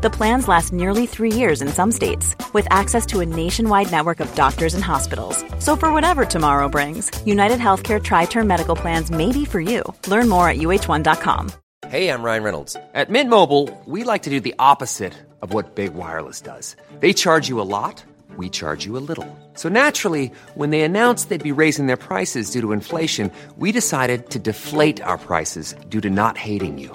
The plans last nearly three years in some states, with access to a nationwide network of doctors and hospitals. So, for whatever tomorrow brings, United Healthcare Tri Term Medical Plans may be for you. Learn more at uh1.com. Hey, I'm Ryan Reynolds. At Mint Mobile, we like to do the opposite of what Big Wireless does. They charge you a lot, we charge you a little. So naturally, when they announced they'd be raising their prices due to inflation, we decided to deflate our prices due to not hating you.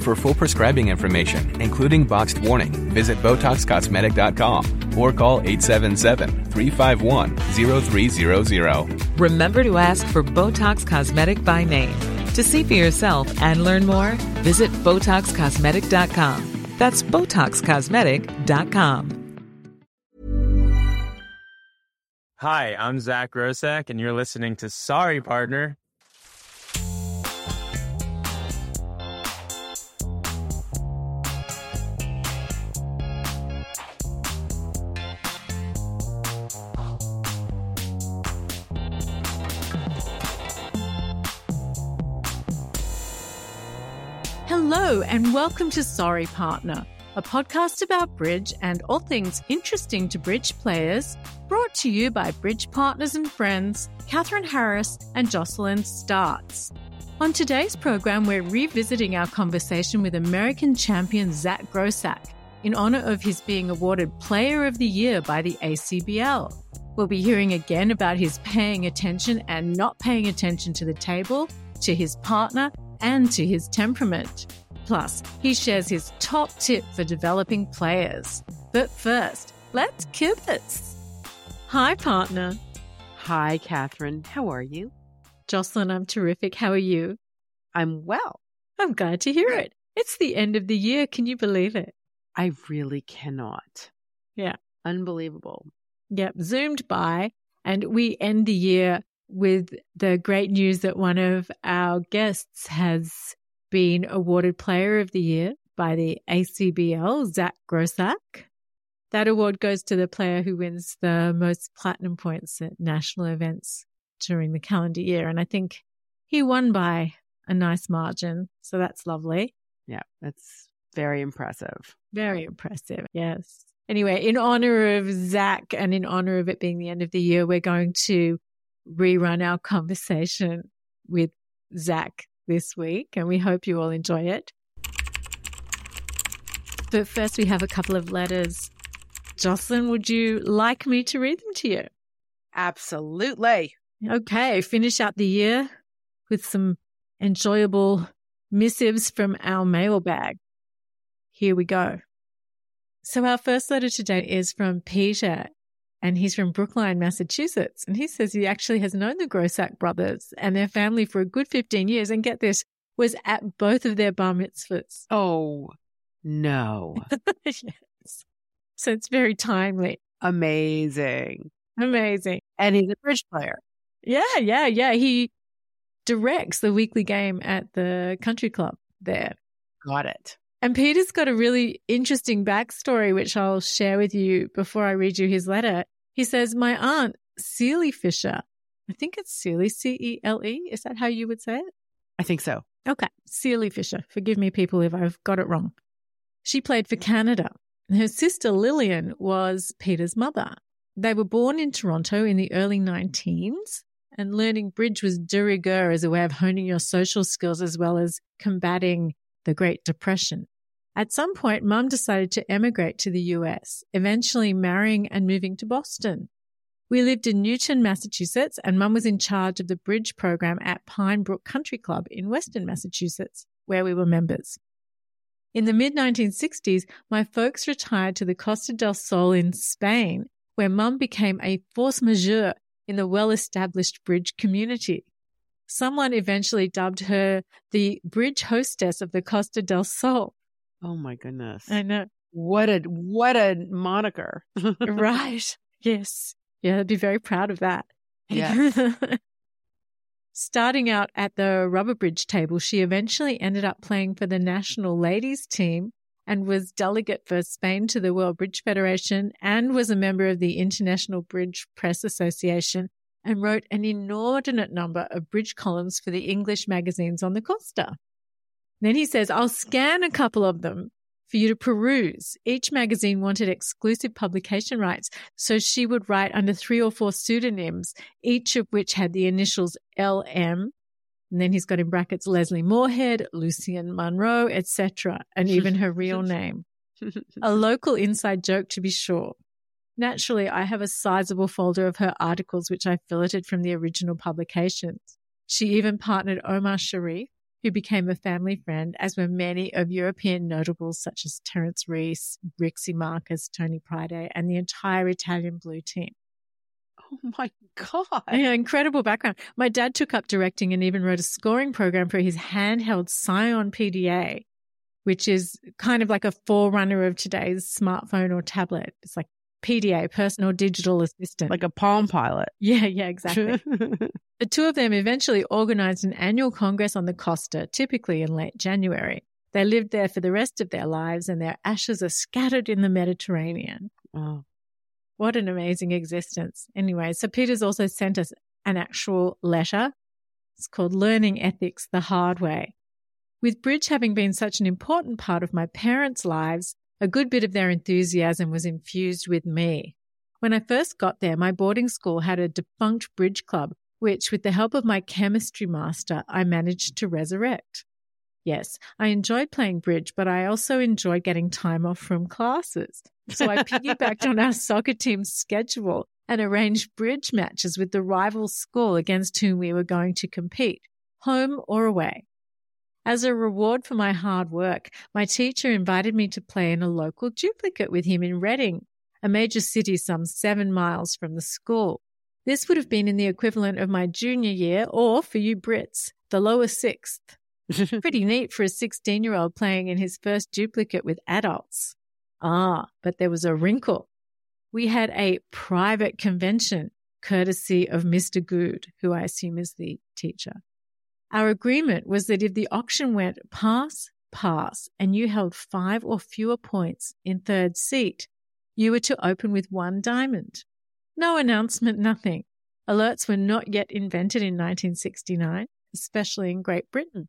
For full prescribing information, including boxed warning, visit BotoxCosmetic.com or call 877-351-0300. Remember to ask for Botox Cosmetic by name. To see for yourself and learn more, visit BotoxCosmetic.com. That's BotoxCosmetic.com. Hi, I'm Zach Grossack, and you're listening to Sorry Partner. Hello, and welcome to Sorry Partner, a podcast about bridge and all things interesting to bridge players, brought to you by bridge partners and friends, Catherine Harris and Jocelyn Startz. On today's program, we're revisiting our conversation with American champion Zach Grossack in honor of his being awarded Player of the Year by the ACBL. We'll be hearing again about his paying attention and not paying attention to the table, to his partner, and to his temperament. Plus, he shares his top tip for developing players. But first, let's kibitz. Hi, partner. Hi, Catherine. How are you? Jocelyn, I'm terrific. How are you? I'm well. I'm glad to hear it. It's the end of the year. Can you believe it? I really cannot. Yeah. Unbelievable. Yep. Zoomed by. And we end the year with the great news that one of our guests has been awarded Player of the Year by the ACBL, Zach Grossack. That award goes to the player who wins the most platinum points at national events during the calendar year. And I think he won by a nice margin. So that's lovely. Yeah, that's very impressive. Very impressive. Yes. Anyway, in honor of Zach and in honor of it being the end of the year, we're going to rerun our conversation with Zach this week, and we hope you all enjoy it. But first, we have a couple of letters. Jocelyn, would you like me to read them to you? Absolutely. Okay, finish out the year with some enjoyable missives from our mailbag. Here we go. So, our first letter today is from Peter, and he's from Brookline, Massachusetts. And he says he actually has known the Grossack brothers and their family for a good 15 years. And get this, was at both of their bar mitzvahs. Oh, no. yes. So it's very timely. Amazing. Amazing. And he's a bridge player. Yeah, yeah, yeah. He directs the weekly game at the country club there. Got it. And Peter's got a really interesting backstory, which I'll share with you before I read you his letter. He says, My aunt, Celie Fisher, I think it's Celie, C E L E. Is that how you would say it? I think so. Okay. Celie Fisher. Forgive me, people, if I've got it wrong. She played for Canada. Her sister Lillian was Peter's mother. They were born in Toronto in the early 19s, and learning bridge was de rigueur as a way of honing your social skills as well as combating the Great Depression. At some point, mum decided to emigrate to the US, eventually marrying and moving to Boston. We lived in Newton, Massachusetts, and mum was in charge of the bridge program at Pine Brook Country Club in Western Massachusetts, where we were members. In the mid 1960s, my folks retired to the Costa del Sol in Spain, where mum became a force majeure in the well established bridge community. Someone eventually dubbed her the bridge hostess of the Costa del Sol. Oh my goodness. I know. What a what a moniker. right. Yes. Yeah, I'd be very proud of that. Yes. Starting out at the rubber bridge table, she eventually ended up playing for the national ladies team and was delegate for Spain to the World Bridge Federation and was a member of the International Bridge Press Association and wrote an inordinate number of bridge columns for the English magazines on the Costa. Then he says, I'll scan a couple of them for you to peruse. Each magazine wanted exclusive publication rights, so she would write under three or four pseudonyms, each of which had the initials LM. And then he's got in brackets Leslie Moorhead, Lucian Munro, etc., and even her real name. A local inside joke to be sure. Naturally, I have a sizable folder of her articles, which I filleted from the original publications. She even partnered Omar Sharif, who became a family friend, as were many of European notables such as Terence Reese, Rixi Markus, Tony Priday, and the entire Italian Blue team. oh my God. Yeah, incredible background. My dad took up directing and even wrote a scoring program for his handheld Psion PDA, which is kind of like a forerunner of today's smartphone or tablet. It's like PDA, personal digital assistant. Like a Palm Pilot. yeah, yeah, exactly. The two of them eventually organized an annual congress on the Costa, typically in late January. They lived there for the rest of their lives, and their ashes are scattered in the Mediterranean. oh. What an amazing existence. Anyway, so Peter's also sent us an actual letter. It's called Learning Ethics the Hard Way. With bridge having been such an important part of my parents' lives, a good bit of their enthusiasm was infused with me. When I first got there, my boarding school had a defunct bridge club which, with the help of my chemistry master, I managed to resurrect. Yes, I enjoyed playing bridge, but I also enjoyed getting time off from classes. So I piggybacked on our soccer team's schedule and arranged bridge matches with the rival school against whom we were going to compete, home or away. As a reward for my hard work, my teacher invited me to play in a local duplicate with him in Reading, a major city some seven miles from the school. This would have been in the equivalent of my junior year, or for you Brits, the lower sixth. Pretty neat for a 16 year old playing in his first duplicate with adults. Ah, but there was a wrinkle. We had a private convention, courtesy of Mr. Good, who I assume is the teacher. Our agreement was that if the auction went pass, pass, and you held five or fewer points in third seat, you were to open with one diamond. No announcement, nothing. Alerts were not yet invented in 1969, especially in Great Britain.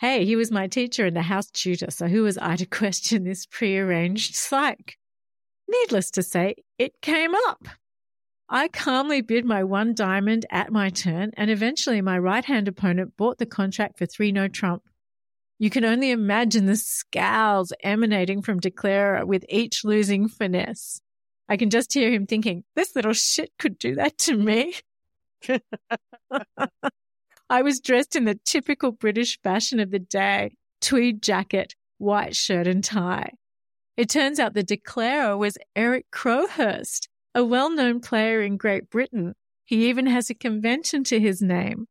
Hey, he was my teacher and a house tutor, so who was I to question this prearranged psych? Needless to say, it came up. I calmly bid my one diamond at my turn, and eventually my right hand opponent bought the contract for three no trump. You can only imagine the scowls emanating from Declarer with each losing finesse. I can just hear him thinking, this little shit could do that to me. I was dressed in the typical British fashion of the day tweed jacket, white shirt, and tie. It turns out the declarer was Eric Crowhurst, a well known player in Great Britain. He even has a convention to his name.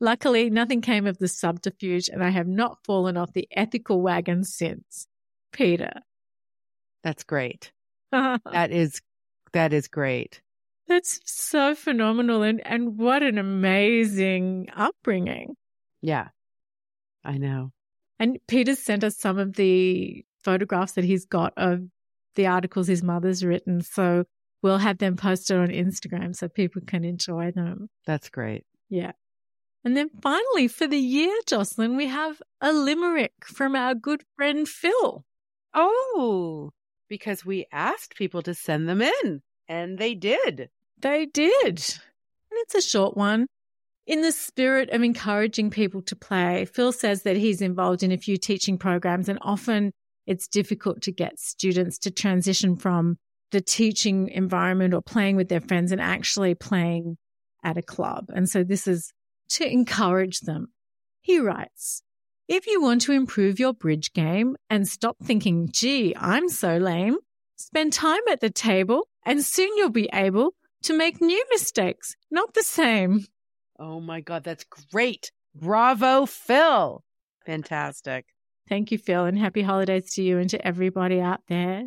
Luckily, nothing came of the subterfuge, and I have not fallen off the ethical wagon since. Peter. That's great. That is that is great. That's so phenomenal and, and what an amazing upbringing. Yeah. I know. And Peter sent us some of the photographs that he's got of the articles his mother's written. So we'll have them posted on Instagram so people can enjoy them. That's great. Yeah. And then finally, for the year, Jocelyn, we have a limerick from our good friend Phil. Oh, because we asked people to send them in, and they did. They did. And it's a short one. In the spirit of encouraging people to play, Phil says that he's involved in a few teaching programs, and often it's difficult to get students to transition from the teaching environment or playing with their friends and actually playing at a club. And so this is to encourage them. He writes, If you want to improve your bridge game and stop thinking, gee, I'm so lame, spend time at the table and soon you'll be able to make new mistakes, not the same. Oh my God, that's great. Bravo, Phil. Fantastic. Thank you, Phil, and happy holidays to you and to everybody out there.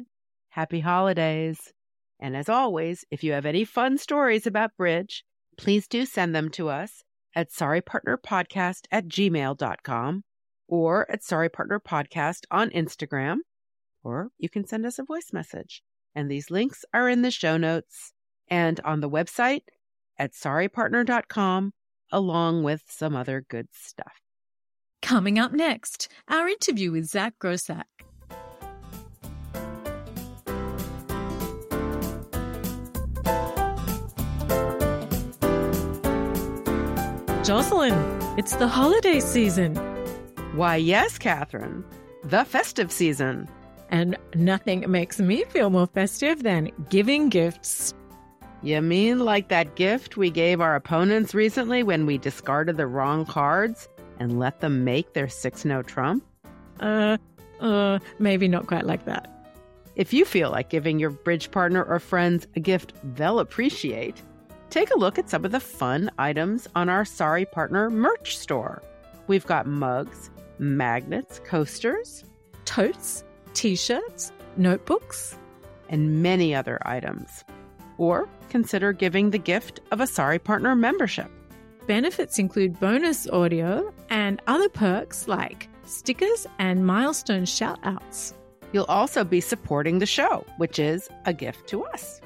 Happy holidays. And as always, if you have any fun stories about bridge, please do send them to us at sorrypartnerpodcast at gmail.com or at sorrypartnerpodcast on Instagram, or you can send us a voice message. And these links are in the show notes and on the website at sorrypartner.com, along with some other good stuff. Coming up next, our interview with Zach Grossack. Jocelyn, it's the holiday season. Why, yes, Catherine, the festive season. And nothing makes me feel more festive than giving gifts. You mean like that gift we gave our opponents recently when we discarded the wrong cards and let them make their 6 no trump? Uh, uh, maybe not quite like that. If you feel like giving your bridge partner or friends a gift they'll appreciate, take a look at some of the fun items on our Sorry Partner merch store. We've got mugs, magnets, coasters, totes, t shirts, notebooks, and many other items. Or consider giving the gift of a Sorry Partner membership. Benefits include bonus audio and other perks like stickers and milestone shoutouts. You'll also be supporting the show, which is a gift to us.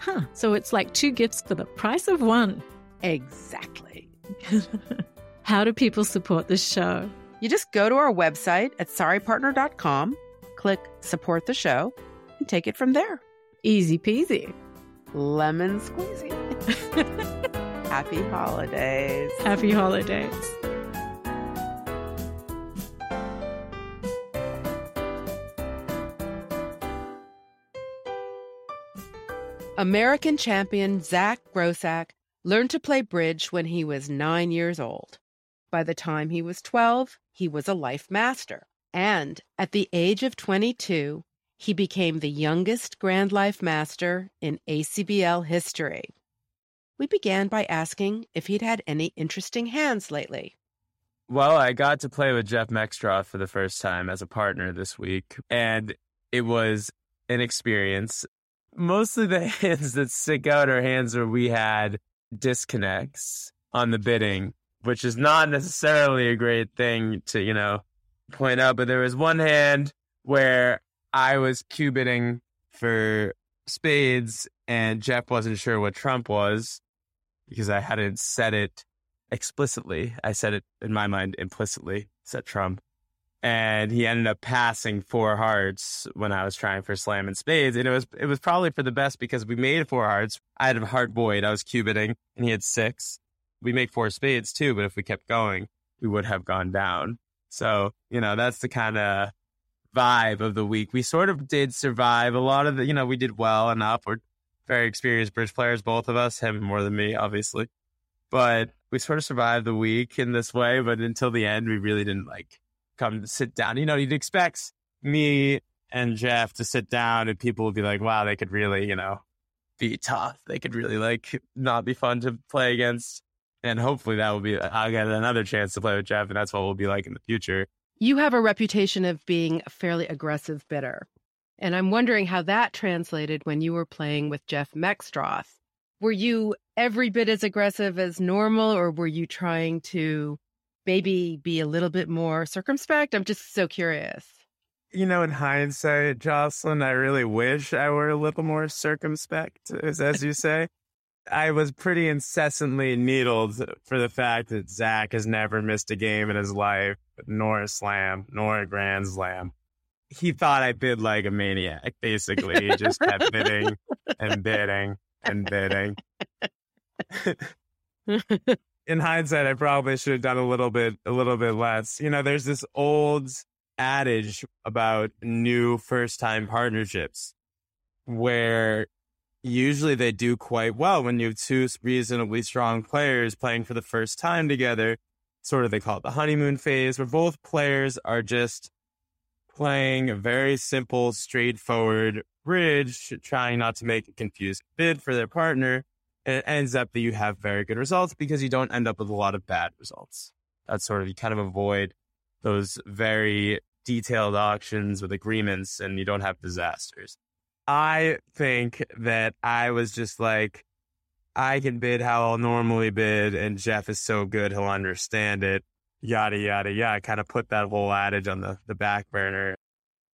Huh, so it's like two gifts for the price of one. Exactly. How do people support the show? You just go to our website at sorrypartner.com, click support the show, and take it from there. Easy peasy. Lemon squeezy. Happy holidays. Happy holidays. American champion Zach Grossack learned to play bridge when he was nine years old. By the time he was 12, he was a life master. And at the age of 22, he became the youngest Grand Life Master in ACBL history. We began by asking if he'd had any interesting hands lately. Well, I got to play with Jeff Meckstroth for the first time as a partner this week, and it was an experience. Mostly the hands that stick out are hands where we had disconnects on the bidding, which is not necessarily a great thing to, you know, point out. But there was one hand where I was cue bidding for spades and Jeff wasn't sure what trump was because I hadn't said it explicitly. I said it in my mind implicitly, said trump. And he ended up passing four hearts when I was trying for slam and spades. And it was it was probably for the best because we made four hearts. I had a heart void. I was cue bidding and he had six. We make four spades too, but if we kept going, we would have gone down. So, you know, that's the kind of vibe of the week. We sort of did survive. A lot of the, you know, we did well enough. We're very experienced bridge players, both of us, him more than me, obviously. But we sort of survived the week in this way. But until the end, we really didn't like come sit down. You know, you'd expect me and Jeff to sit down and people would be like, wow, they could really, you know, be tough. They could really like not be fun to play against. And hopefully that will be, I'll get another chance to play with Jeff and that's what we'll be like in the future. You have a reputation of being a fairly aggressive bidder. And I'm wondering how that translated when you were playing with Jeff Meckstroth. Were you every bit as aggressive as normal, or were you trying to maybe be a little bit more circumspect? I'm just so curious. You know, in hindsight, Jocelyn, I really wish I were a little more circumspect, as, as you say. I was pretty incessantly needled for the fact that Zach has never missed a game in his life, nor a slam, nor a grand slam. He thought I bid like a maniac, basically. He just kept bidding and bidding and bidding. in hindsight, I probably should have done a little bit, a little bit less. You know, there's this old adage about new first time partnerships where usually they do quite well when you have two reasonably strong players playing for the first time together. sort of they call it the honeymoon phase, where both players are just playing a very simple, straightforward bridge, trying not to make a confused bid for their partner. And it ends up that you have very good results because you don't end up with a lot of bad results. That's sort of, you kind of avoid those very detailed auctions with agreements and you don't have disasters. I think that I was just like, I can bid how I'll normally bid, and Jeff is so good, he'll understand it. Yada, yada, yada. I kind of put that whole adage on the, the back burner.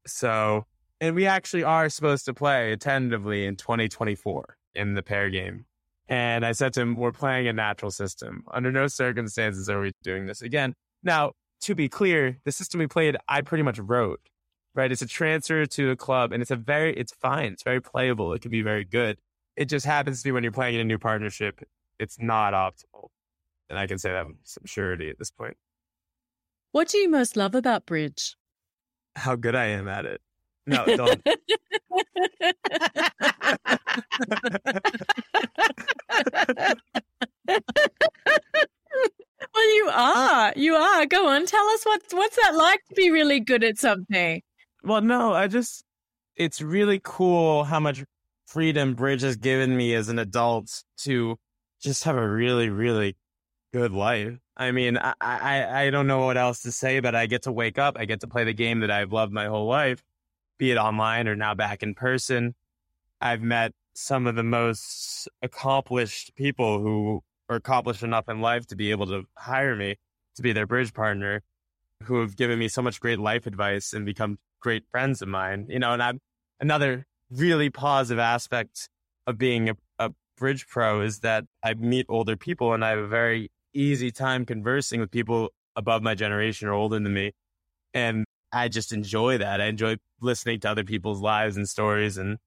So, and we actually are supposed to play tentatively in 2024 in the pair game. And I said to him, we're playing a natural system. Under no circumstances are we doing this again. Now, to be clear, the system we played, I pretty much wrote, right? It's a transfer to a club and it's a very, it's fine. It's very playable. It can be very good. It just happens to be when you're playing in a new partnership, it's not optimal. And I can say that with some surety at this point. What do you most love about bridge? How good I am at it. No, don't. well, you are. You are. Go on. Tell us what what's that like to be really good at something. Well, no, I just it's really cool how much freedom Bridge has given me as an adult to just have a really, really good life. I mean, I, I, I don't know what else to say, but I get to wake up. I get to play the game that I've loved my whole life, be it online or now back in person. I've met some of the most accomplished people who are accomplished enough in life to be able to hire me to be their bridge partner who have given me so much great life advice and become great friends of mine, you know, and I'm another really positive aspect of being a, a bridge pro is that I meet older people and I have a very easy time conversing with people above my generation or older than me. And I just enjoy that. I enjoy listening to other people's lives and stories and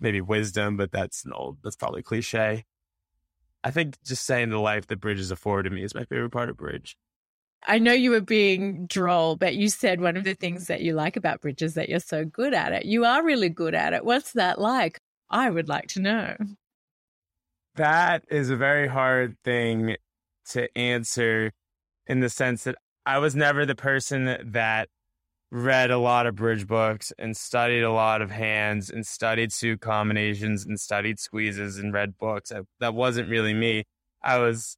maybe wisdom, but that's an old, that's probably cliche. I think just saying the life that bridges afforded me is my favorite part of bridge. I know you were being droll, but you said one of the things that you like about bridge is that you're so good at it. You are really good at it. What's that like? I would like to know. That is a very hard thing to answer in the sense that I was never the person that read a lot of bridge books and studied a lot of hands and studied suit combinations and studied squeezes and read books. I, that wasn't really me. I was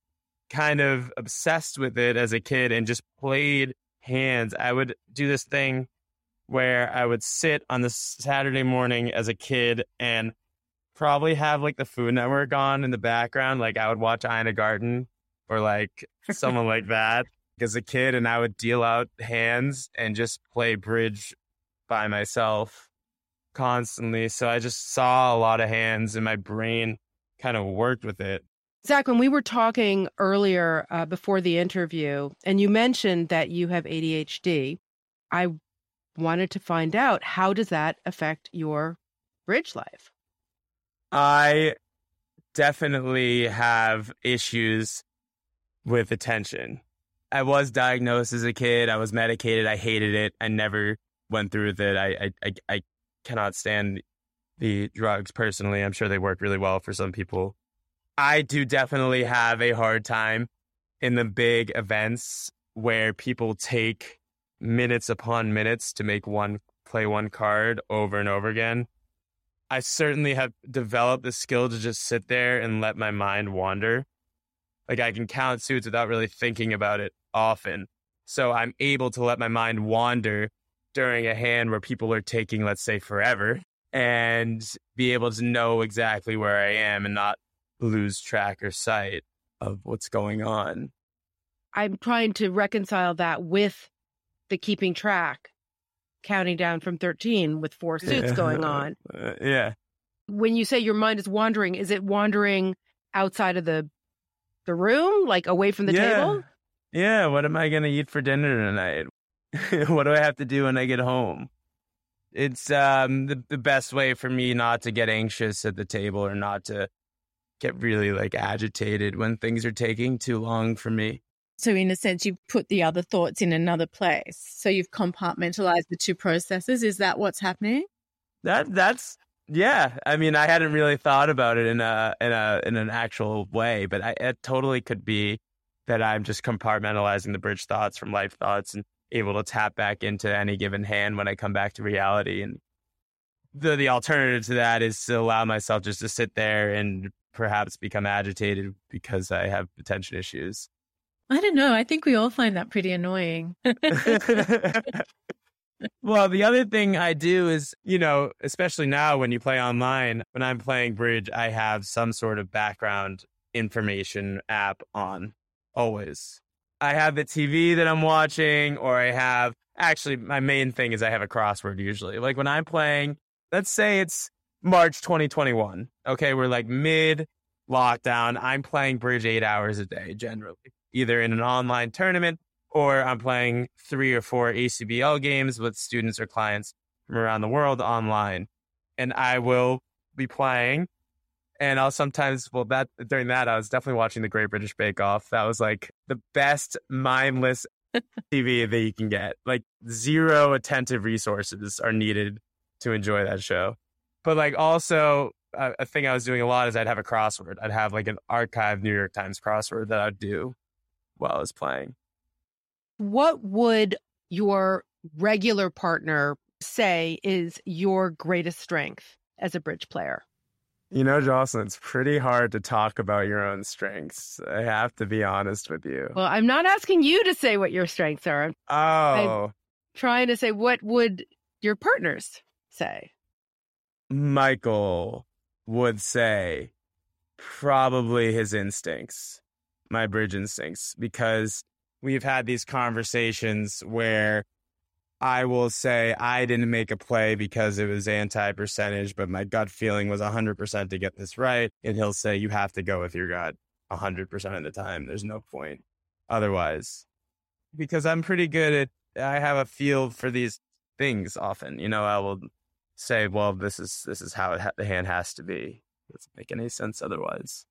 kind of obsessed with it as a kid and just played hands. I would do this thing where I would sit on the Saturday morning as a kid and probably have like the Food Network on in the background. Like I would watch Ina Garten or like someone like that as a kid, and I would deal out hands and just play bridge by myself constantly. So I just saw a lot of hands and my brain kind of worked with it. Zach, when we were talking earlier uh, before the interview, and you mentioned that you have ADHD, I wanted to find out how does that affect your bridge life? I definitely have issues with attention. I was diagnosed as a kid. I was medicated. I hated it. I never went through with it. I, I, I cannot stand the drugs personally. I'm sure they work really well for some people. I do definitely have a hard time in the big events where people take minutes upon minutes to make one play one card over and over again. I certainly have developed the skill to just sit there and let my mind wander. Like I can count suits without really thinking about it often. So I'm able to let my mind wander during a hand where people are taking, let's say, forever and be able to know exactly where I am and not lose track or sight of what's going on. I'm trying to reconcile that with the keeping track, counting down from 13 with four suits going on. Uh, yeah. When you say your mind is wandering, is it wandering outside of the the room, like away from the yeah. table? Yeah. What am I going to eat for dinner tonight? what do I have to do when I get home? It's um, the, the best way for me not to get anxious at the table or not to get really like agitated when things are taking too long for me. So, in a sense, you've put the other thoughts in another place. So, you've compartmentalized the two processes. Is that what's happening? That that's yeah. I mean, I hadn't really thought about it in a in a in an actual way, but I, it totally could be that I'm just compartmentalizing the bridge thoughts from life thoughts and able to tap back into any given hand when I come back to reality. And the the alternative to that is to allow myself just to sit there and perhaps become agitated because I have attention issues. I don't know. I think we all find that pretty annoying. well, the other thing I do is, you know, especially now when you play online, when I'm playing bridge, I have some sort of background information app on always. I have the TV that I'm watching, or I have actually my main thing is I have a crossword usually. Like when I'm playing, let's say it's March 2021. Okay, we're like mid lockdown. I'm playing bridge eight hours a day generally, either in an online tournament or I'm playing three or four ACBL games with students or clients from around the world online. And I will be playing and I'll sometimes, well, that during that, I was definitely watching the Great British Bake Off. That was like the best mindless TV that you can get. Like zero attentive resources are needed to enjoy that show. But like also, a, thing I was doing a lot is I'd have a crossword. I'd have like an archived New York Times crossword that I'd do while I was playing. What would your regular partner say is your greatest strength as a bridge player? You know, Jocelyn, it's pretty hard to talk about your own strengths. I have to be honest with you. Well, I'm not asking you to say what your strengths are. Oh. I'm trying to say what would your partners say? Michael would say probably his instincts, my bridge instincts, because we've had these conversations where I will say I didn't make a play because it was anti percentage, but my gut feeling was 100% to get this right. And he'll say, you have to go with your gut 100% of the time. There's no point otherwise. Because I'm pretty good at, I have a feel for these things often. You know, I will say, well, this is, this is how ha- the hand has to be. It doesn't make any sense otherwise.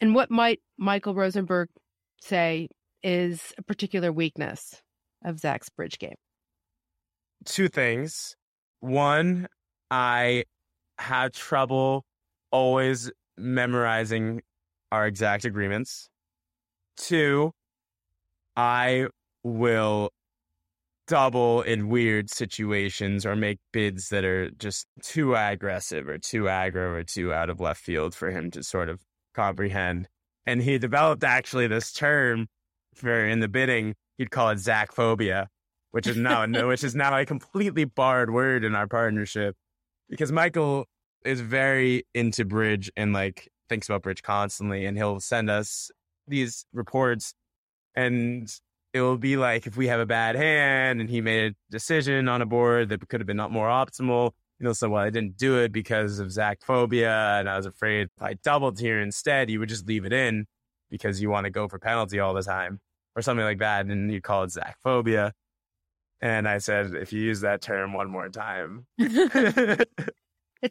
And what might Michael Rosenberg say is a particular weakness of Zach's bridge game? two things. One, I have trouble always memorizing our exact agreements. Two, I will double in weird situations or make bids that are just too aggressive or too aggro or too out of left field for him to sort of comprehend. And he developed actually this term for in the bidding, he'd call it Zach phobia, which is now which is now a completely barred word in our partnership. Because Michael is very into bridge and like thinks about bridge constantly and he'll send us these reports and it will be like if we have a bad hand and he made a decision on a board that could have been not more optimal you know so well i didn't do it because of zach phobia and i was afraid if i doubled here instead you would just leave it in because you want to go for penalty all the time or something like that and you call it zach phobia and I said, if you use that term one more time. it's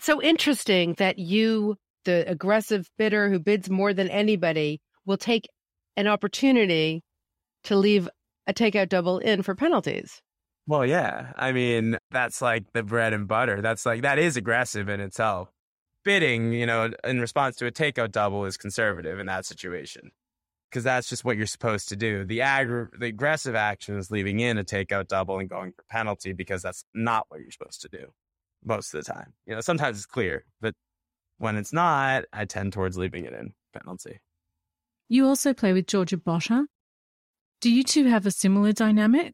so interesting that you, the aggressive bidder who bids more than anybody, will take an opportunity to leave a takeout double in for penalties. Well, yeah. I mean, that's like the bread and butter. That's like, that is aggressive in itself. Bidding, you know, in response to a takeout double is conservative in that situation because that's just what you're supposed to do. The ag- the aggressive action is leaving in a takeout double and going for penalty because that's not what you're supposed to do most of the time. You know, sometimes it's clear, but when it's not, I tend towards leaving it in penalty. You also play with Giorgia Botta. Do you two have a similar dynamic?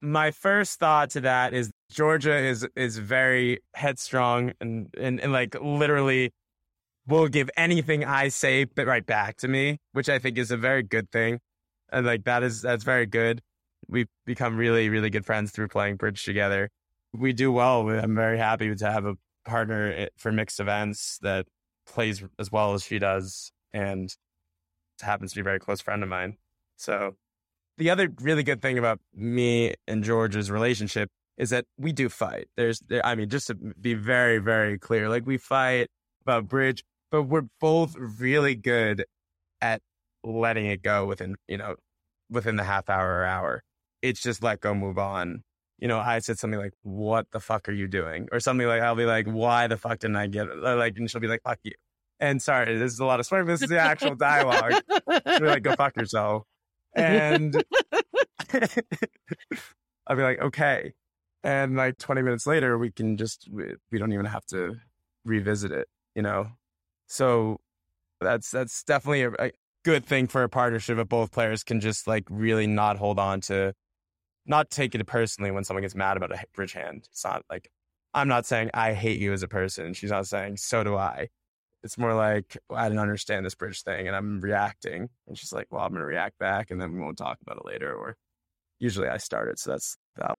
My first thought to that is Giorgia is is very headstrong and, and, and like literally will give anything I say right back to me, which I think is a very good thing. And like that is that's very good. We've become really, really good friends through playing bridge together. We do well. I'm very happy to have a partner eh, for mixed events that plays as well as she does and happens to be a very close friend of mine. So the other really good thing about me and George's relationship is that we do fight. There's, there, I mean, just to be very, very clear, like we fight about bridge but we're both really good at letting it go within, you know, within the half hour or hour. It's just let go, move on. You know, I said something like, what the fuck are you doing? Or something like, I'll be like, why the fuck didn't I get it? Like, and she'll be like, fuck you. And sorry, this is a lot of swearing. This is the actual dialogue. She'll be like, go fuck yourself. And I'll be like, okay. And like 20 minutes later, we can just, we, we don't even have to revisit it, you know? So that's, that's definitely a, a good thing for a partnership if both players can just like really not hold on to, not take it personally when someone gets mad about a bridge hand. It's not like, I'm not saying I hate you as a person. She's not saying so do I. It's more like I didn't understand this bridge thing and I'm reacting. And she's like, well, I'm going to react back and then we won't talk about it later. Or usually I start it. So that's that.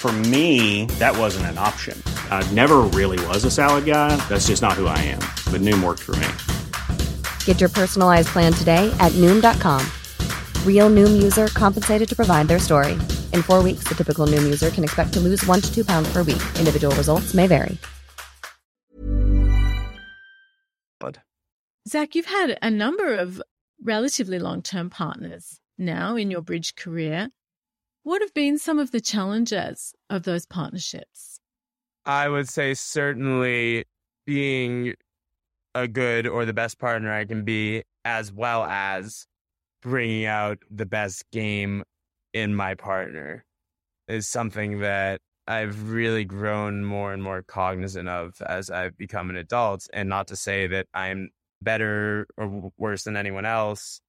For me, that wasn't an option. I never really was a salad guy. That's just not who I am. But Noom worked for me. Get your personalized plan today at Noom.com. Real Noom user compensated to provide their story. In four weeks, the typical Noom user can expect to lose one to two pounds per week. Individual results may vary. Zach, you've had a number of relatively long term partners now in your bridge career. What have been some of the challenges of those partnerships? I would say certainly being a good or the best partner I can be, as well as bringing out the best game in my partner, is something that I've really grown more and more cognizant of as I've become an adult. And not to say that I'm better or worse than anyone else,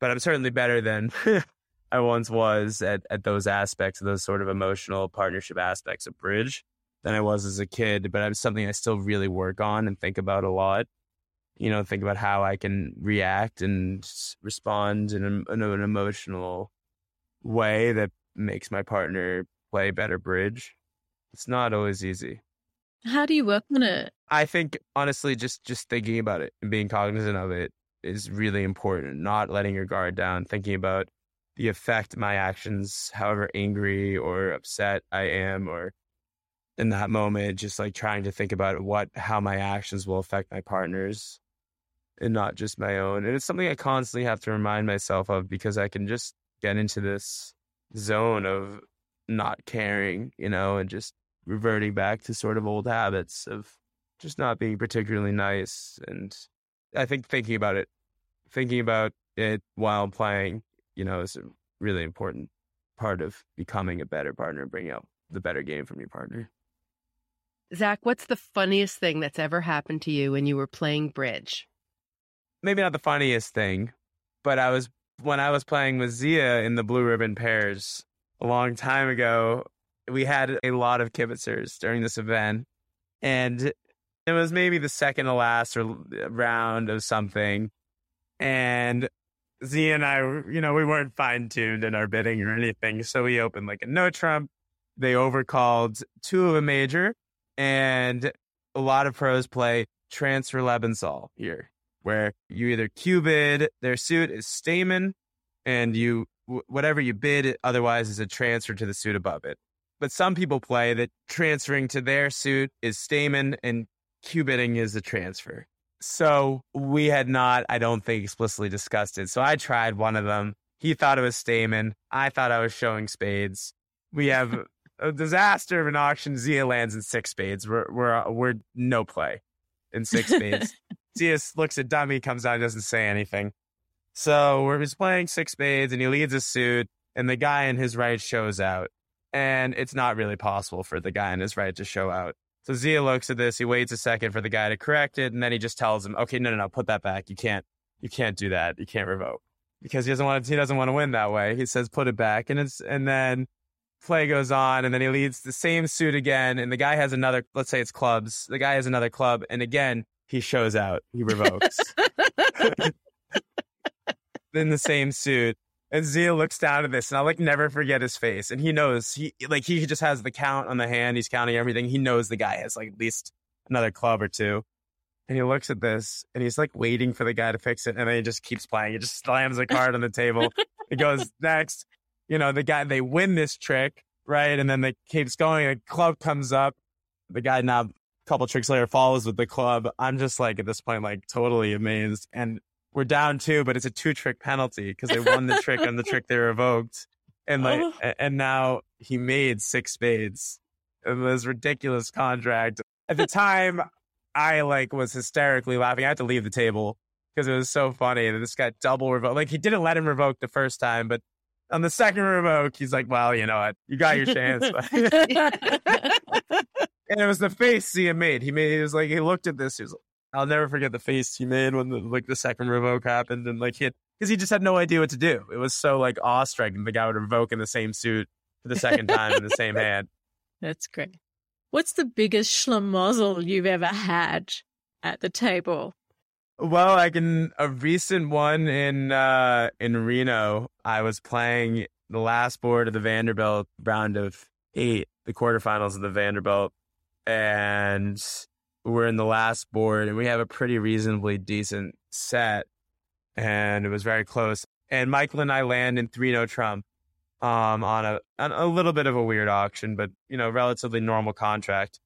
but I'm certainly better than I once was at, at those aspects, those sort of emotional partnership aspects of bridge than I was as a kid. But it's something I still really work on and think about a lot. You know, think about how I can react and respond in, a, in an emotional way that makes my partner play better bridge. It's not always easy. How do you work on it? I think honestly, just just thinking about it and being cognizant of it is really important. Not letting your guard down, thinking about the effect my actions, however angry or upset I am, or in that moment, just like trying to think about what how my actions will affect my partners and not just my own. And it's something I constantly have to remind myself of because I can just get into this zone of not caring, you know, and just reverting back to sort of old habits of just not being particularly nice. And I think thinking about it, thinking about it while playing, you know, is a really important part of becoming a better partner, bringing out the better game from your partner. Zach, what's the funniest thing that's ever happened to you when you were playing bridge? Maybe not the funniest thing, but I was when I was playing with Zia in the blue ribbon pairs a long time ago we had a lot of kibitzers during this event, and it was maybe the second to last or round of something, and Z and I, you know, we weren't fine tuned in our bidding or anything, so we opened like a no trump. They overcalled two of a major, and a lot of pros play transfer Lebensohl here. where you either cue bid their suit is Stayman, and you whatever you bid otherwise is a transfer to the suit above it. But some people play that transferring to their suit is Stayman and cue bidding is a transfer. So we had not, I don't think, explicitly discussed it. So I tried one of them. He thought it was Stayman. I thought I was showing spades. We have a disaster of an auction. Zia lands in six spades. We're we're uh, we're no play in six spades. Zia looks at dummy, comes out, doesn't say anything. So we're just playing six spades, and he leads a suit, and the guy in his right shows out, and it's not really possible for the guy in his right to show out. So Zia looks at this. He waits a second for the guy to correct it, and then he just tells him, "Okay, no, no, no, put that back. You can't, you can't do that. You can't revoke." Because he doesn't want to, he doesn't want to win that way. He says, "Put it back," and it's and then play goes on and then he leads the same suit again and the guy has another let's say it's clubs the guy has another club and again he shows out he revokes in the same suit and Zia looks down at this and I'll like never forget his face and he knows he like he just has the count on the hand he's counting everything he knows the guy has like at least another club or two and he looks at this and he's like waiting for the guy to fix it and then he just keeps playing he just slams the card on the table it goes next you know, the guy, they win this trick, right? And then they keeps going. A club comes up. The guy now, a couple tricks later, follows with the club. I'm just like, at this point, like totally amazed. And we're down two, but it's a two trick penalty because they won the trick and the trick they revoked. And like, oh. and now he made six spades. in this ridiculous contract. At the time, I like was hysterically laughing. I had to leave the table because it was so funny that this got double revoked. Like he didn't let him revoke the first time, but on the second revoke, he's like, well, you know what? You got your chance. and it was the face Zia made. He made, he was like, he looked at this. He was like, I'll never forget the face he made when the, like the second revoke happened. And like, he because he just had no idea what to do. It was so like awe striking. The guy would revoke in the same suit for the second time in the same hand. That's great. What's the biggest schlemazel you've ever had at the table? Well, I can a recent one in uh in Reno. I was playing the last board of the Vanderbilt round of eight, the quarterfinals of the Vanderbilt, and we're in the last board, and we have a pretty reasonably decent set, and it was very close. And Michael and I land in three no trump, um, on a on a little bit of a weird auction, but you know, relatively normal contract,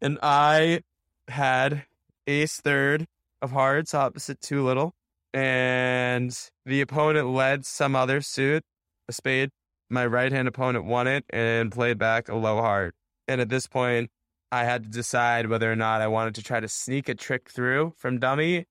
and I had ace third of hearts opposite too little. And the opponent led some other suit, a spade. My right hand opponent won it and played back a low heart. And at this point, I had to decide whether or not I wanted to try to sneak a trick through from dummy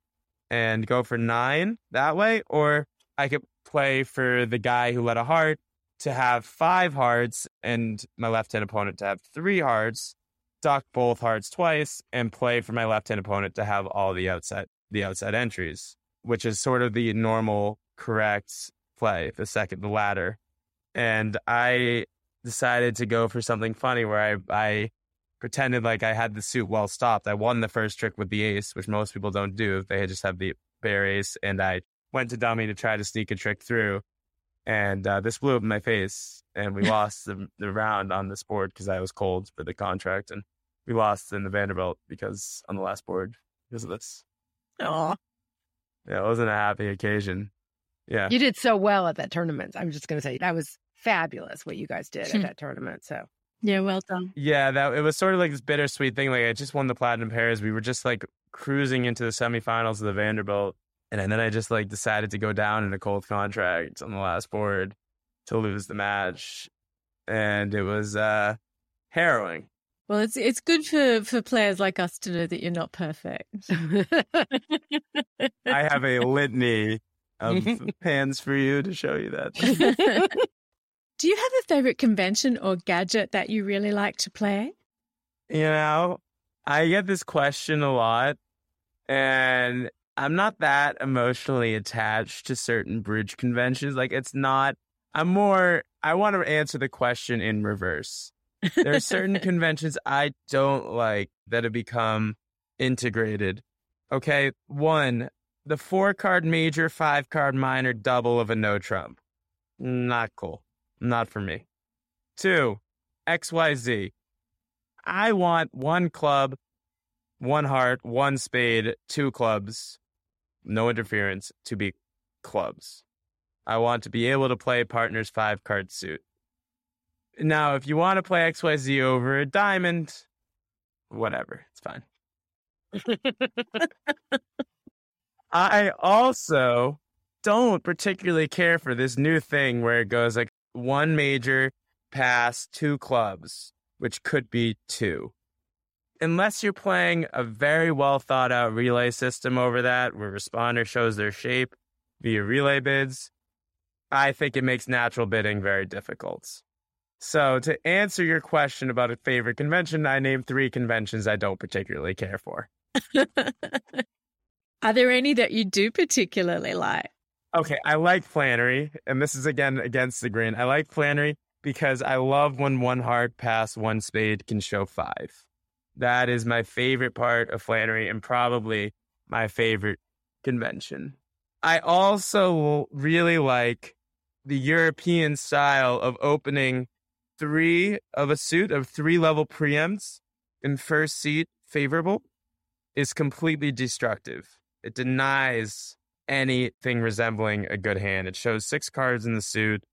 and go for nine that way, or I could play for the guy who led a heart to have five hearts and my left hand opponent to have three hearts duck both hearts twice and play for my left hand opponent to have all the outside the outside entries, which is sort of the normal correct play, the second the ladder. And I decided to go for something funny where I I pretended like I had the suit well stopped. I won the first trick with the ace, which most people don't do. If they just have the bare ace, and I went to dummy to try to sneak a trick through. And uh, this blew up in my face, and we lost the, the round on this board because I was cold for the contract, and we lost in the Vanderbilt because on the last board because of this. Oh, yeah, it wasn't a happy occasion. Yeah, you did so well at that tournament. I'm just gonna say that was fabulous what you guys did at that tournament. So yeah, well done. Yeah, that it was sort of like this bittersweet thing. Like I just won the platinum pairs. We were just like cruising into the semifinals of the Vanderbilt, and, and then I just like decided to go down in a cold contract on the last board to lose the match, and it was uh harrowing. Well, it's it's good for, for players like us to know that you're not perfect. I have a litany of pans for you to show you that. Do you have a favorite convention or gadget that you really like to play? You know, I get this question a lot, and I'm not that emotionally attached to certain bridge conventions. Like, it's not, I'm more, I want to answer the question in reverse. There are certain conventions I don't like that have become integrated. Okay. One, the four card major, five card minor double of a no trump. Not cool. Not for me. Two, XYZ. I want one club, one heart, one spade, two clubs, no interference, to be clubs. I want to be able to play partner's five card suit. Now, if you want to play XYZ over a diamond, whatever, it's fine. I also don't particularly care for this new thing where it goes like one major pass, two clubs, which could be two. Unless you're playing a very well thought out relay system over that, where responder shows their shape via relay bids, I think it makes natural bidding very difficult. So, to answer your question about a favorite convention, I named three conventions I don't particularly care for. Are there any that you do particularly like? Okay, I like Flannery, and this is again against the grain. I like Flannery because I love when one hard pass, one spade can show five. That is my favorite part of Flannery and probably my favorite convention. I also really like the European style of opening three of a suit of three level preempts in first seat favorable is completely destructive. It denies anything resembling a good hand. It shows six cards in the suit,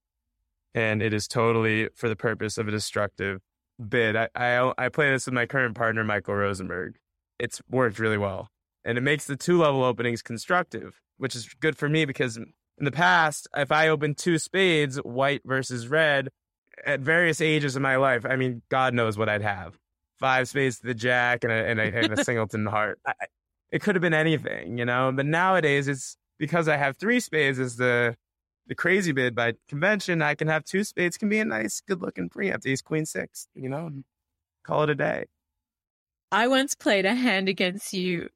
and it is totally for the purpose of a destructive bid. I, I, I play this with my current partner, Michael Rosenberg. It's worked really well, and it makes the two level openings constructive, which is good for me because in the past, if I opened two spades, white versus red, at various ages of my life, I mean, God knows what I'd have. Five spades to the jack and a, and a, and a singleton heart. I, it could have been anything, you know. But nowadays, it's because I have three spades is the the crazy bid by convention. I can have two spades. Can be a nice, good looking preempt. Ace Queen Six, you know. Call it a day. I once played a hand against you,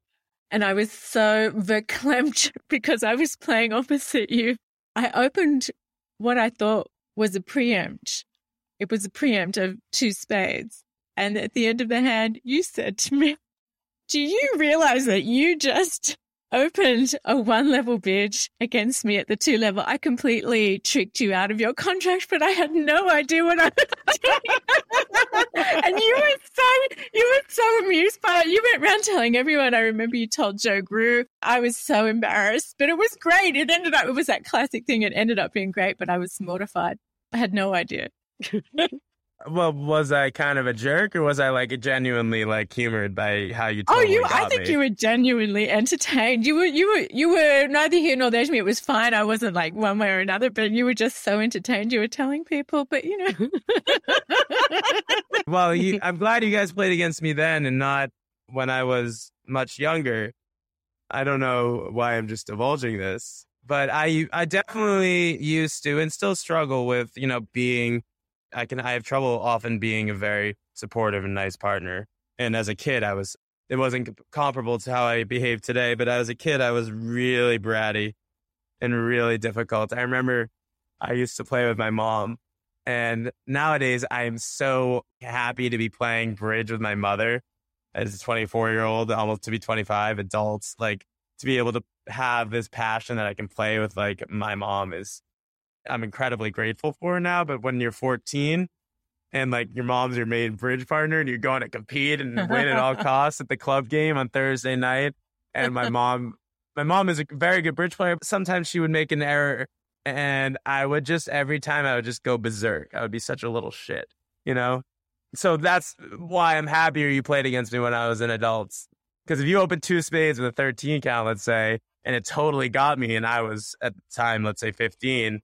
and I was so verklempt because I was playing opposite you. I opened what I thought was a preempt, it was a preempt of two spades. And at the end of the hand, you said to me, Do you realize that you just opened a one level bid against me at the two level? I completely tricked you out of your contract, but I had no idea what I was doing. and you were so, you were so amused by it. You went around telling everyone. I remember you told Joe Grue. I was so embarrassed, but it was great. It ended up, it was that classic thing. It ended up being great, but I was mortified. I had no idea. well, was I kind of a jerk, or was I like genuinely like humored by how you? Totally oh, you! I think me? you were genuinely entertained. You were, you were, you were neither here nor there to me. It was fine. I wasn't like one way or another, but you were just so entertained. You were telling people, but you know. well, you, I'm glad you guys played against me then, and not when I was much younger. I don't know why I'm just divulging this, but I I definitely used to and still struggle with you know being I can I have trouble often being a very supportive and nice partner. And as a kid, I was it wasn't comparable to how I behave today, but as a kid, I was really bratty and really difficult. I remember I used to play with my mom, and nowadays I am so happy to be playing bridge with my mother as a 24 year old, almost to be 25 adults, like to be able to have this passion that I can play with like my mom is I'm incredibly grateful for now. But when you're 14 and like your mom's your main bridge partner and you're going to compete and win at all costs at the club game on Thursday night, and my mom, my mom is a very good bridge player. But sometimes she would make an error, and I would just every time I would just go berserk. I would be such a little shit, you know. So that's why I'm happier you played against me when I was an adult. Because if you open two spades with a 13 count, let's say, and it totally got me, and I was at the time, let's say 15,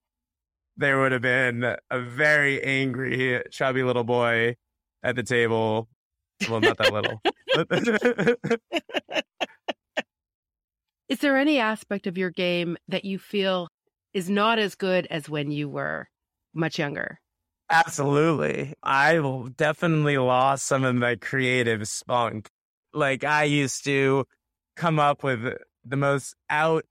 there would have been a very angry, chubby little boy at the table. Well, not that little. is there any aspect of your game that you feel is not as good as when you were much younger? Absolutely. I definitely lost some of my creative spunk. Like I used to come up with the most out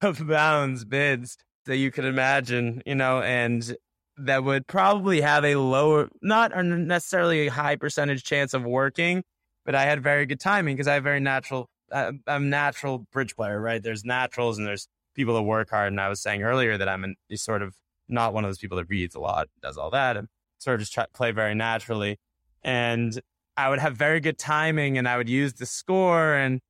of bounds bids that you could imagine, you know, and that would probably have a lower, not necessarily a high percentage chance of working, but I had very good timing because I have very natural, I'm a natural bridge player, right? There's naturals and there's people that work hard. And I was saying earlier that I'm an, sort of not one of those people that reads a lot, does all that, and sort of just try, play very naturally. And I would have very good timing and I would use the score and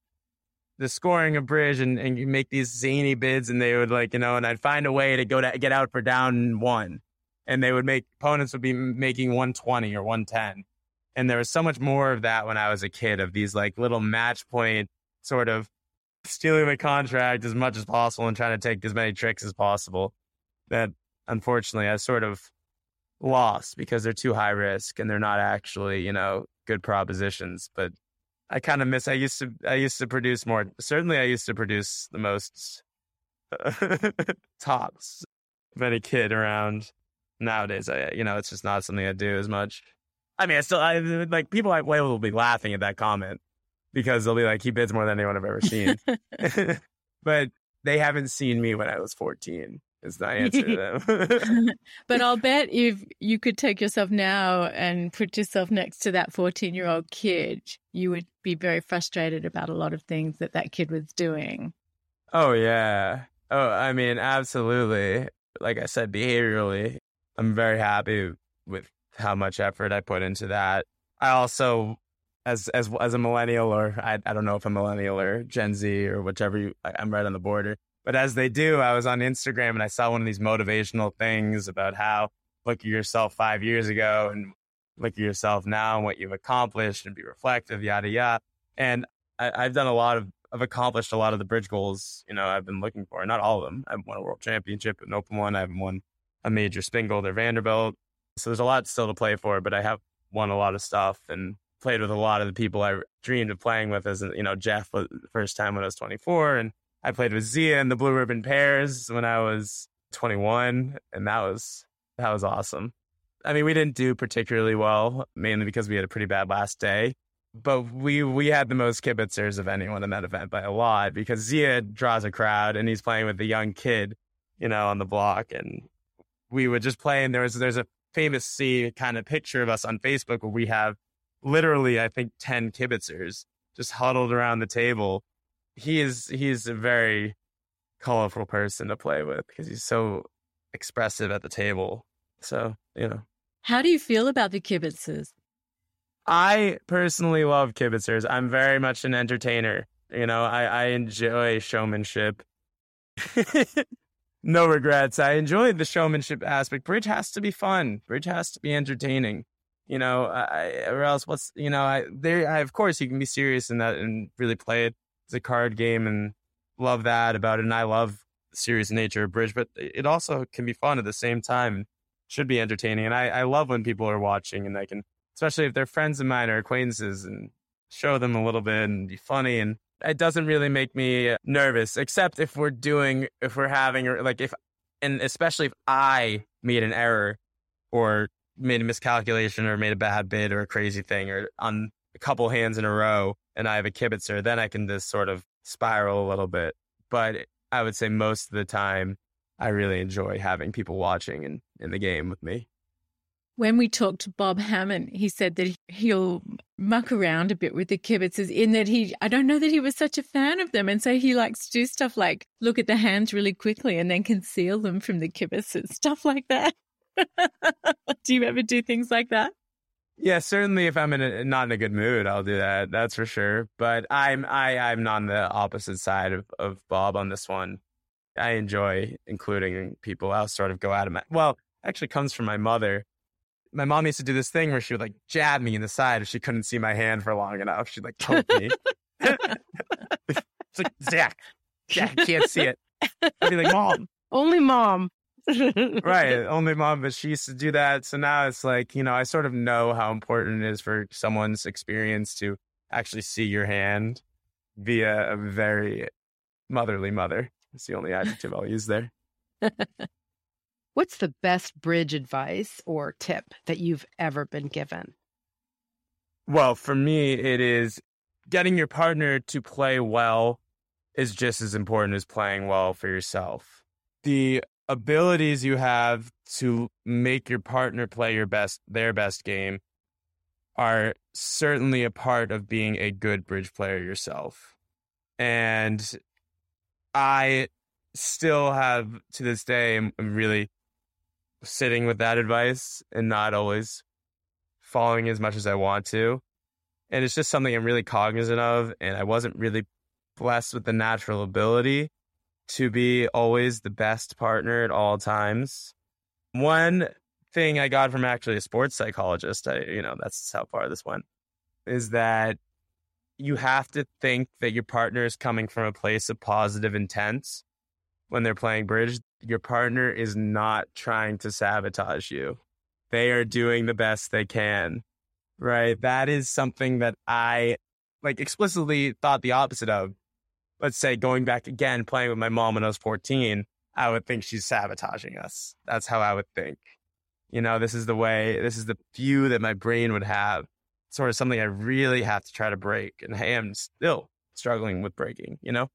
the scoring of bridge and, and you make these zany bids and they would like, you know, and I'd find a way to go to get out for down one. And they would make opponents would be making 120 or 110. And there was so much more of that when I was a kid of these like little match point sort of stealing the contract as much as possible and trying to take as many tricks as possible that unfortunately I sort of lost because they're too high risk and they're not actually, you know, good propositions. But I kind of miss. I used to. I used to produce more. Certainly, I used to produce the most tops of any kid around. Nowadays, I you know it's just not something I do as much. I mean, I still I like people I will be laughing at that comment because they'll be like, he bids more than anyone I've ever seen. but they haven't seen me when I was 14 is the answer to them. but I'll bet if you could take yourself now and put yourself next to that 14 year old kid, you would be very frustrated about a lot of things that that kid was doing. Oh, yeah. Oh, I mean, absolutely. Like I said, behaviorally, I'm very happy with how much effort I put into that. I also, as as as a millennial, or I I don't know if I'm a millennial or Gen Z or whichever you, I, I'm right on the border. But as they do, I was on Instagram and I saw one of these motivational things about how look at yourself five years ago and look at yourself now and what you've accomplished and be reflective, yada, yada. And I, have done a lot of, I've accomplished a lot of the bridge goals, you know, I've been looking for. Not all of them. I've won a world championship, an open one. I haven't won a major Spingold or Vanderbilt. So there's a lot still to play for, but I have won a lot of stuff and played with a lot of the people I dreamed of playing with as, you know, Jeff was the first time when I was 24 and I played with Zia and the Blue Ribbon Pairs when I was 21, and that was that was awesome. I mean, we didn't do particularly well, mainly because we had a pretty bad last day. But we we had the most kibitzers of anyone in that event by a lot because Zia draws a crowd and he's playing with the young kid, you know, on the block, and we would just play. And there was there's a famous see kind of picture of us on Facebook where we have literally I think ten kibitzers just huddled around the table he is he's a very colorful person to play with because he's so expressive at the table. So, you know. How do you feel about the kibitzers? I personally love kibitzers. I'm very much an entertainer. You know, I, I enjoy showmanship. no regrets. I enjoy the showmanship aspect. Bridge has to be fun. Bridge has to be entertaining. You know, I, or else what's you know, I there. I, of course, you can be serious in that and really play it a card game and love that about it. And I love the serious nature of bridge, but it also can be fun at the same time. Should be entertaining. And I, I love when people are watching and I can, especially if they're friends of mine or acquaintances and show them a little bit and be funny. And it doesn't really make me uh, nervous, except if we're doing, if we're having, like if, and especially if I made an error or made a miscalculation or made a bad bid or a crazy thing or on a couple hands in a row and I have a kibitzer, then I can just sort of spiral a little bit. But I would say most of the time, I really enjoy having people watching and in the game with me. When we talked to Bob Hammond, he said that he'll muck around a bit with the kibitzers in that he, I don't know that he was such a fan of them. And so he likes to do stuff like look at the hands really quickly and then conceal them from the kibitzers, stuff like that. do you ever do things like that? Yeah, certainly. If I'm in a, not in a good mood, I'll do that. That's for sure. But I'm I I'm on the opposite side of, of Bob on this one. I enjoy including people. I'll sort of go out of my well. Actually, comes from my mother. My mom used to do this thing where she would like jab me in the side if she couldn't see my hand for long enough. She'd like poke me. it's like Zach, Zach can't see it. I'd be like, Mom, only mom right. Only mom, but she used to do that. So now it's like, you know, I sort of know how important it is for someone's experience to actually see your hand via a very motherly mother. It's the only adjective I'll use there. What's the best bridge advice or tip that you've ever been given? Well, for me, it is getting your partner to play well is just as important as playing well for yourself. The abilities you have to make your partner play your best their best game are certainly a part of being a good bridge player yourself. And I still have to this day I'm, really sitting with that advice and not always following as much as I want to. And it's just something I'm really cognizant of and I wasn't really blessed with the natural ability to be always the best partner at all times. One thing I got from actually a sports psychologist, I, you know, that's how far this went, is that you have to think that your partner is coming from a place of positive intent when they're playing bridge. Your partner is not trying to sabotage you. They are doing the best they can. Right. That is something that I like explicitly thought the opposite of. Let's say going back again, playing with my mom when I was 14, I would think she's sabotaging us. That's how I would think. You know, this is the way, this is the view that my brain would have. Sort of something I really have to try to break. And I am still struggling with breaking, you know,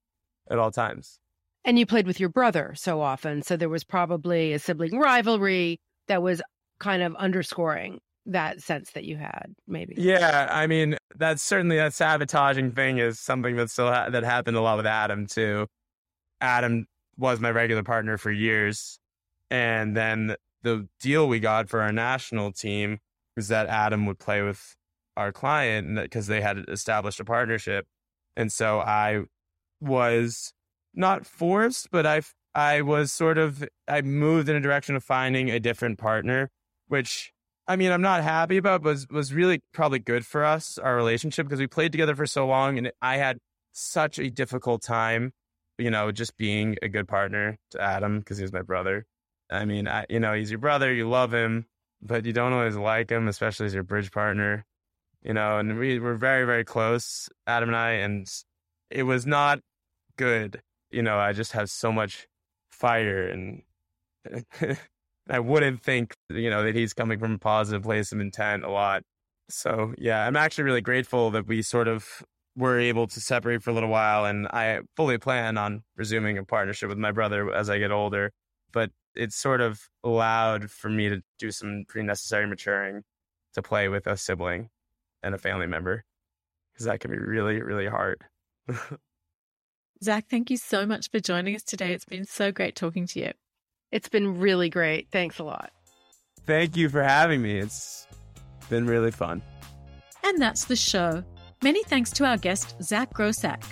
at all times. And you played with your brother so often. So there was probably a sibling rivalry that was kind of underscoring that sense that you had, maybe. Yeah. I mean, that's certainly that sabotaging thing is something that still ha- that happened a lot with Adam, too. Adam was my regular partner for years. And then the deal we got for our national team was that Adam would play with our client because they had established a partnership. And so I was not forced, but I I was sort of I moved in a direction of finding a different partner, which I mean I'm not happy about, but was was really probably good for us our relationship because we played together for so long, and I had such a difficult time, you know, just being a good partner to Adam because he was my brother. I mean, I, you know, he's your brother, you love him, but you don't always like him, especially as your bridge partner. You know, and we were very, very close, Adam and I, and it was not good. You know, I just have so much fire, and I wouldn't think, you know, that he's coming from a positive place of intent a lot. So, yeah, I'm actually really grateful that we sort of were able to separate for a little while, and I fully plan on resuming a partnership with my brother as I get older. But it sort of allowed for me to do some pretty necessary maturing to play with a sibling and a family member because that can be really, really hard. Zach, thank you so much for joining us today. It's been so great talking to you. It's been really great. Thanks a lot. Thank you for having me. It's been really fun. And that's the show. Many thanks to our guest, Zach Grossack.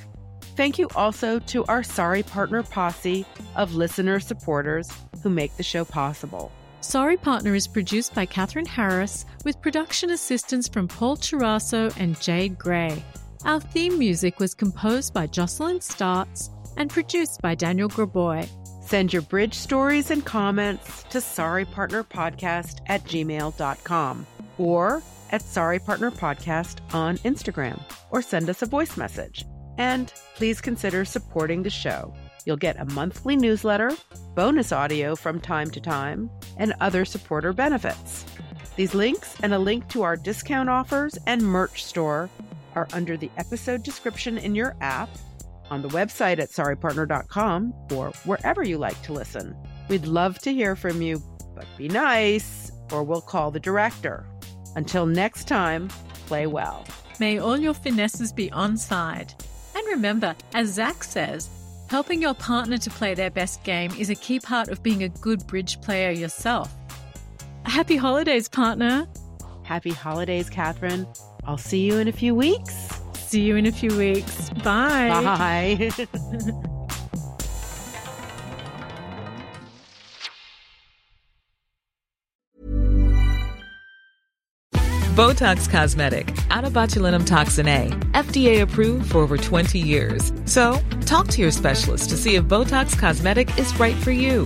Thank you also to our Sorry Partner posse of listener supporters who make the show possible. Sorry Partner is produced by Katherine Harris with production assistance from Paul Chirasso and Jade Gray. Our theme music was composed by Jocelyn Startz and produced by Daniel Graboy. Send your bridge stories and comments to sorrypartnerpodcast at gmail.com or at sorrypartnerpodcast on Instagram or send us a voice message. And please consider supporting the show. You'll get a monthly newsletter, bonus audio from time to time, and other supporter benefits. These links and a link to our discount offers and merch store are under the episode description in your app, on the website at sorrypartner.com, or wherever you like to listen. We'd love to hear from you, but be nice, or we'll call the director. Until next time, play well. May all your finesses be on side. And remember, as Zach says, helping your partner to play their best game is a key part of being a good bridge player yourself. Happy holidays, partner. Happy holidays, Catherine. I'll see you in a few weeks. See you in a few weeks. Bye. Bye. Botox Cosmetic, onabotulinumtoxinA, FDA approved for over 20 years. So, talk to your specialist to see if Botox Cosmetic is right for you.